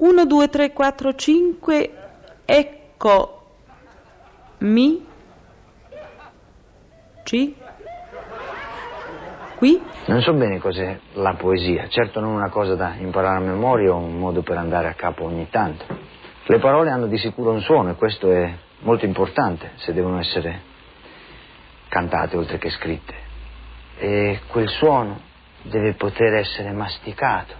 1, 2, 3, 4, 5, ecco, mi, ci, qui. Non so bene cos'è la poesia, certo non una cosa da imparare a memoria o un modo per andare a capo ogni tanto. Le parole hanno di sicuro un suono e questo è molto importante se devono essere cantate oltre che scritte. E quel suono deve poter essere masticato,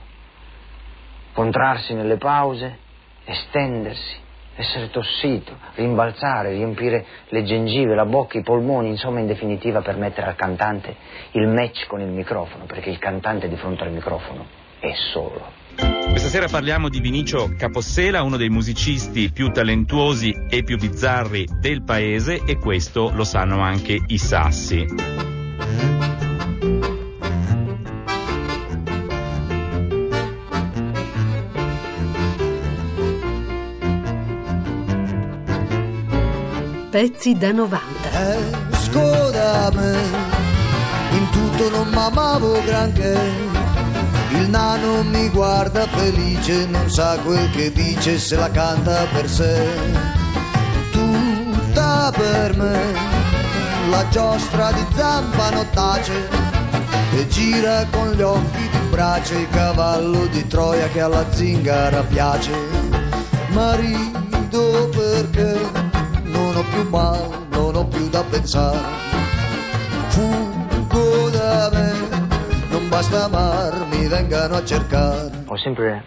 contrarsi nelle pause, estendersi, essere tossito, rimbalzare, riempire le gengive, la bocca, i polmoni, insomma in definitiva permettere al cantante il match con il microfono, perché il cantante di fronte al microfono è solo. Questa sera parliamo di Vinicio Capossela, uno dei musicisti più talentuosi e più bizzarri del paese e questo lo sanno anche i sassi. Pezzi da 90. Esco da me, in tutto non m'amavo granché. Il nano mi guarda felice, non sa quel che dice se la canta per sé. Tutta per me, la giostra di zampano tace e gira con gli occhi di brace il cavallo di Troia che alla zingara piace. Marido perché non ho più mal, non ho più da pensare. Fuggo da me, non basta amarmi, vengano a cercare. Ho sempre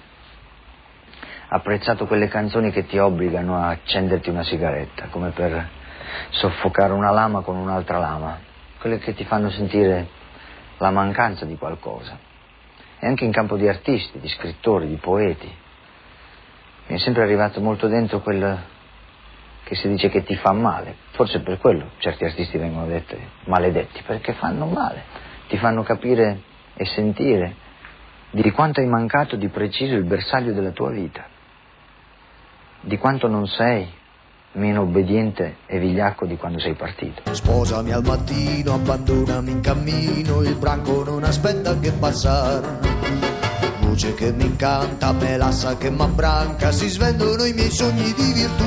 apprezzato quelle canzoni che ti obbligano a accenderti una sigaretta, come per soffocare una lama con un'altra lama, quelle che ti fanno sentire la mancanza di qualcosa. E anche in campo di artisti, di scrittori, di poeti. Mi è sempre arrivato molto dentro quel, che si dice che ti fa male. Forse per quello certi artisti vengono detti maledetti, perché fanno male, ti fanno capire e sentire di quanto hai mancato di preciso il bersaglio della tua vita, di quanto non sei meno obbediente e vigliacco di quando sei partito. Sposami al mattino, abbandonami in cammino, il branco non aspetta che passare voce che mi incanta, melassa che m'abbranca, si svendono i miei sogni di virtù.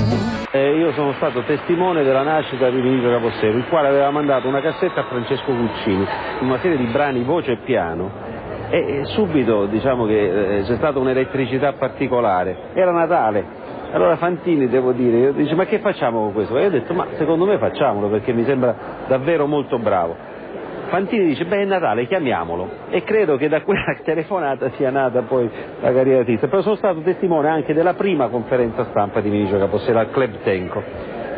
Eh, io sono stato testimone della nascita di Vinicio Capossero, il quale aveva mandato una cassetta a Francesco Guccini, una serie di brani voce e piano. E, subito diciamo che eh, c'è stata un'elettricità particolare. Era Natale, allora Fantini, devo dire, dice ma che facciamo con questo? E io ho detto ma secondo me facciamolo perché mi sembra davvero molto bravo. Fantini dice, beh è Natale, chiamiamolo. E credo che da quella telefonata sia nata poi la carriera artista. Però sono stato testimone anche della prima conferenza stampa di Vinicio Capossela al Club Tenco.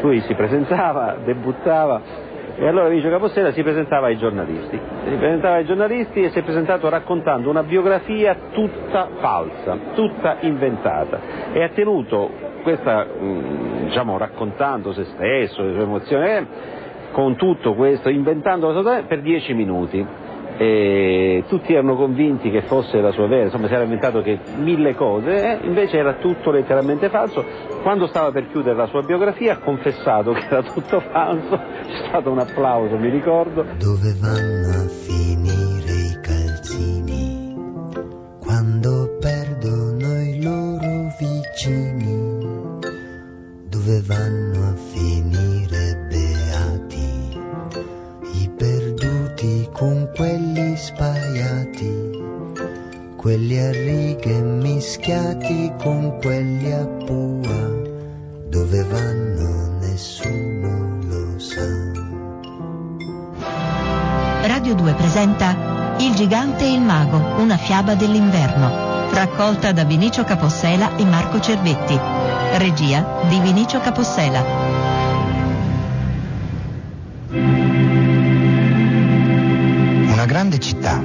Lui si presentava, debuttava e allora Vinicio Capossela si presentava ai giornalisti. Si presentava ai giornalisti e si è presentato raccontando una biografia tutta falsa, tutta inventata. E ha tenuto questa, mm, diciamo, raccontando se stesso, le sue emozioni, eh, con tutto questo, inventando la sua per dieci minuti. E tutti erano convinti che fosse la sua vera, insomma si era inventato che mille cose, eh? invece era tutto letteralmente falso. Quando stava per chiudere la sua biografia ha confessato che era tutto falso, c'è stato un applauso, mi ricordo. Dove vanno a finire i calzini quando perdono i loro vicini? Dove vanno a finire quelli a righe mischiati con quelli a pua, dove vanno nessuno lo sa. Radio 2 presenta Il gigante e il mago, una fiaba dell'inverno, raccolta da Vinicio Capossela e Marco Cervetti. Regia di Vinicio Capossela. grande città,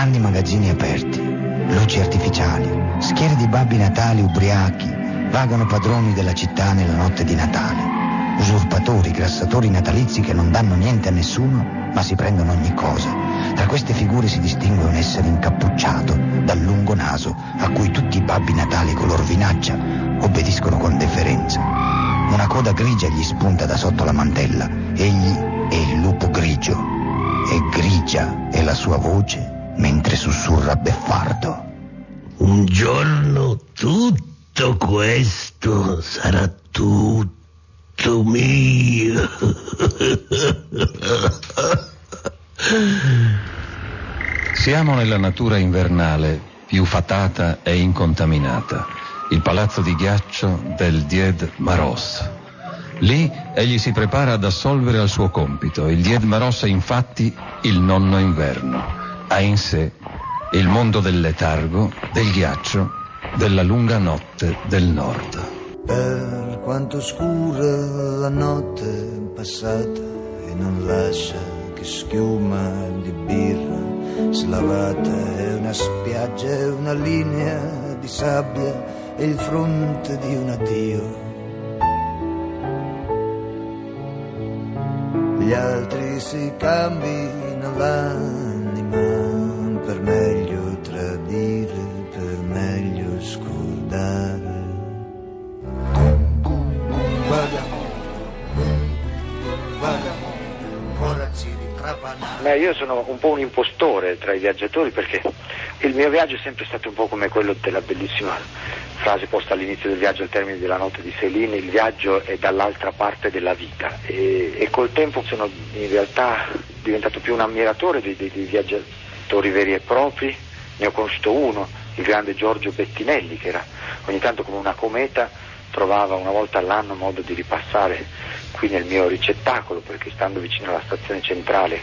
grandi magazzini aperti, luci artificiali, schiere di babbi natali ubriachi, vagano padroni della città nella notte di Natale, usurpatori, grassatori natalizi che non danno niente a nessuno, ma si prendono ogni cosa. Tra queste figure si distingue un essere incappucciato dal lungo naso a cui tutti i babbi natali color vinaccia obbediscono con deferenza. Una coda grigia gli spunta da sotto la mantella. Egli è il lupo grigio, e grigia è la sua voce mentre sussurra beffardo. Un giorno tutto questo sarà tutto mio. Siamo nella natura invernale, più fatata e incontaminata, il palazzo di ghiaccio del Died Maros. Lì egli si prepara ad assolvere al suo compito. Il Died Maros è infatti il nonno inverno. Ha in sé il mondo del letargo, del ghiaccio, della lunga notte del nord. Per quanto scura la notte passata e non lascia che schiuma di birra slavata è una spiaggia, è una linea di sabbia e il fronte di un addio. Gli altri si cambino l'anima scordare. Guarda, guarda, corazzi di trapanare. Beh, io sono un po' un impostore tra i viaggiatori perché il mio viaggio è sempre stato un po' come quello della bellissima frase posta all'inizio del viaggio al termine della notte di Céline, il viaggio è dall'altra parte della vita e, e col tempo sono in realtà diventato più un ammiratore dei, dei- dei viaggiatori veri e propri, ne ho conosciuto uno, il grande Giorgio Bettinelli che era ogni tanto come una cometa trovava una volta all'anno modo di ripassare qui nel mio ricettacolo perché stando vicino alla stazione centrale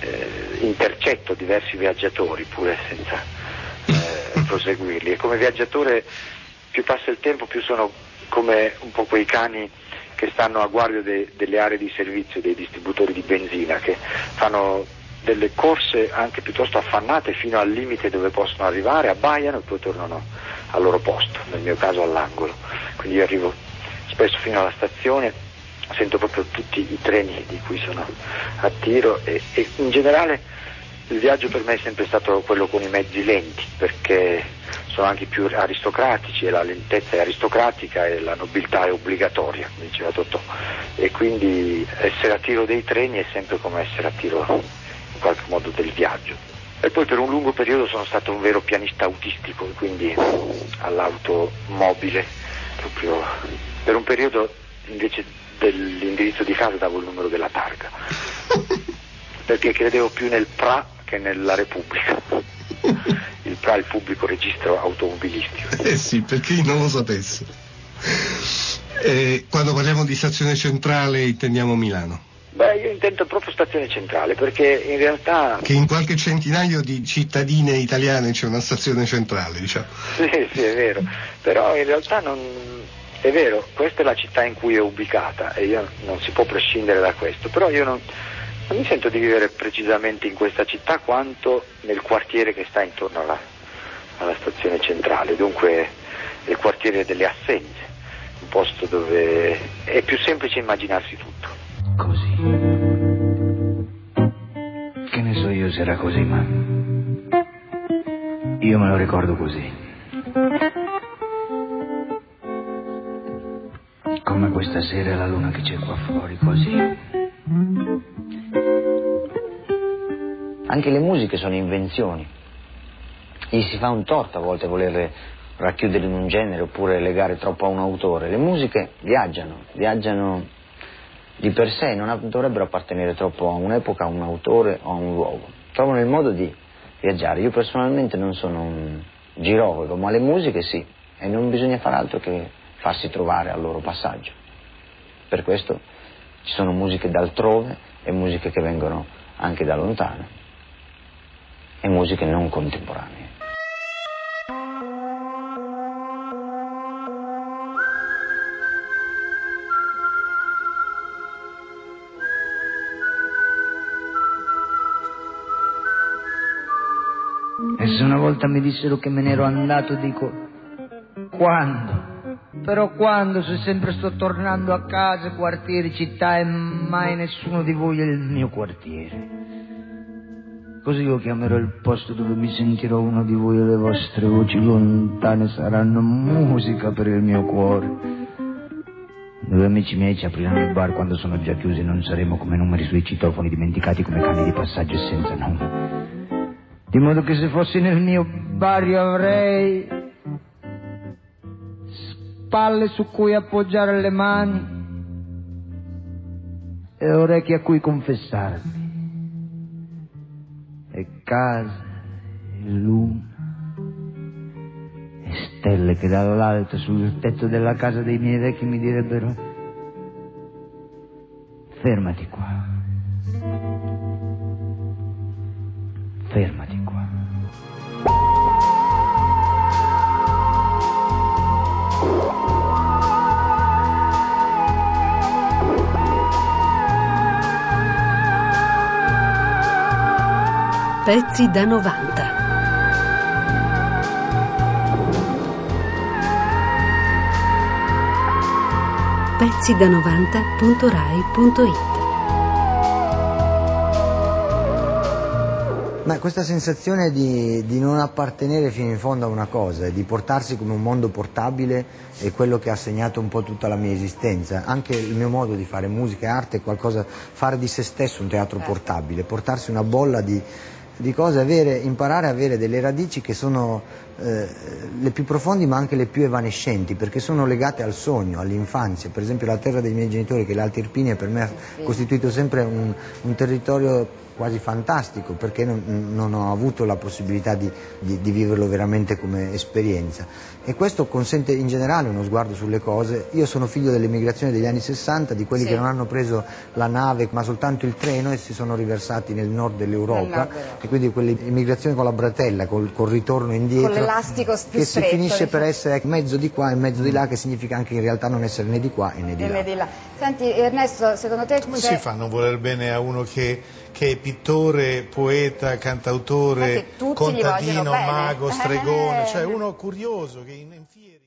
eh, intercetto diversi viaggiatori pure senza eh, proseguirli. E come viaggiatore più passa il tempo più sono come un po' quei cani che stanno a guardia de- delle aree di servizio dei distributori di benzina che fanno delle corse anche piuttosto affannate fino al limite dove possono arrivare, abbaiano e poi tornano al loro posto, nel mio caso all'angolo. Quindi io arrivo spesso fino alla stazione, sento proprio tutti i treni di cui sono a tiro e, e in generale il viaggio per me è sempre stato quello con i mezzi lenti perché sono anche più aristocratici e la lentezza è aristocratica e la nobiltà è obbligatoria, come diceva Totò. E quindi essere a tiro dei treni è sempre come essere a tiro in qualche modo del viaggio. E poi per un lungo periodo sono stato un vero pianista autistico, quindi all'automobile, proprio per un periodo invece dell'indirizzo di casa davo il numero della targa, perché credevo più nel PRA che nella Repubblica. Il PRA è il pubblico registro automobilistico. Eh sì, per chi non lo sapesse. Eh, quando parliamo di stazione centrale intendiamo Milano, Beh, io intento proprio stazione centrale, perché in realtà che in qualche centinaio di cittadine italiane c'è una stazione centrale, diciamo. Sì, sì, è vero, però in realtà non... è vero, questa è la città in cui è ubicata e io non si può prescindere da questo, però io non, non mi sento di vivere precisamente in questa città quanto nel quartiere che sta intorno alla, alla stazione centrale, dunque il quartiere delle Assenze, un posto dove è più semplice immaginarsi tutto. Così. Che ne so io se era così, ma io me lo ricordo così. Come questa sera la luna che c'è qua fuori, così. Anche le musiche sono invenzioni. Gli si fa un torto a volte volerle racchiudere in un genere oppure legare troppo a un autore. Le musiche viaggiano, viaggiano di per sé, non dovrebbero appartenere troppo a un'epoca, a un autore o a un luogo. Trovano il modo di viaggiare. Io personalmente non sono un girologo, ma le musiche sì, e non bisogna fare altro che farsi trovare al loro passaggio. Per questo ci sono musiche d'altrove e musiche che vengono anche da lontano e musiche non contemporanee. Una volta mi dissero che me ne ero andato, dico, quando? Però quando se sempre sto tornando a casa, quartieri, città e mai nessuno di voi è il mio quartiere. Così io chiamerò il posto dove mi sentirò uno di voi e le vostre voci lontane saranno musica per il mio cuore. Due amici miei ci apriranno il bar quando sono già chiusi, non saremo come numeri sui citofoni dimenticati come cani di passaggio e senza nome. Di modo che se fossi nel mio barrio avrei spalle su cui appoggiare le mani e orecchie a cui confessarmi. E case e luna e stelle che dall'alto sul tetto della casa dei miei vecchi mi direbbero fermati qua fermati qua Pezzi da 90. Pezzi da 90.rai.it Ma questa sensazione di, di non appartenere fino in fondo a una cosa e di portarsi come un mondo portabile è quello che ha segnato un po' tutta la mia esistenza. Anche il mio modo di fare musica e arte è qualcosa, fare di se stesso un teatro portabile, portarsi una bolla di, di cose, avere, imparare a avere delle radici che sono eh, le più profondi ma anche le più evanescenti perché sono legate al sogno, all'infanzia. Per esempio la terra dei miei genitori che è l'Alta Irpinia per me ha costituito sempre un, un territorio quasi fantastico perché non, non, ho avuto la possibilità di, di, di, viverlo veramente come esperienza e questo consente in generale uno sguardo sulle cose. Io sono figlio dell'emigrazione degli anni 60, di quelli sì. che non hanno preso la nave ma soltanto il treno e si sono riversati nel nord dell'Europa e quindi quell'emigrazione con la bretella, col, col ritorno indietro, con l'elastico più che stretto, si finisce per essere mezzo di qua e mezzo di là che significa anche in realtà non essere né di qua né di, né di là. Senti Ernesto, secondo te... Come si fa a non voler bene a uno che che è pittore, poeta, cantautore, contadino, mago, stregone, cioè uno curioso che in, in fiera...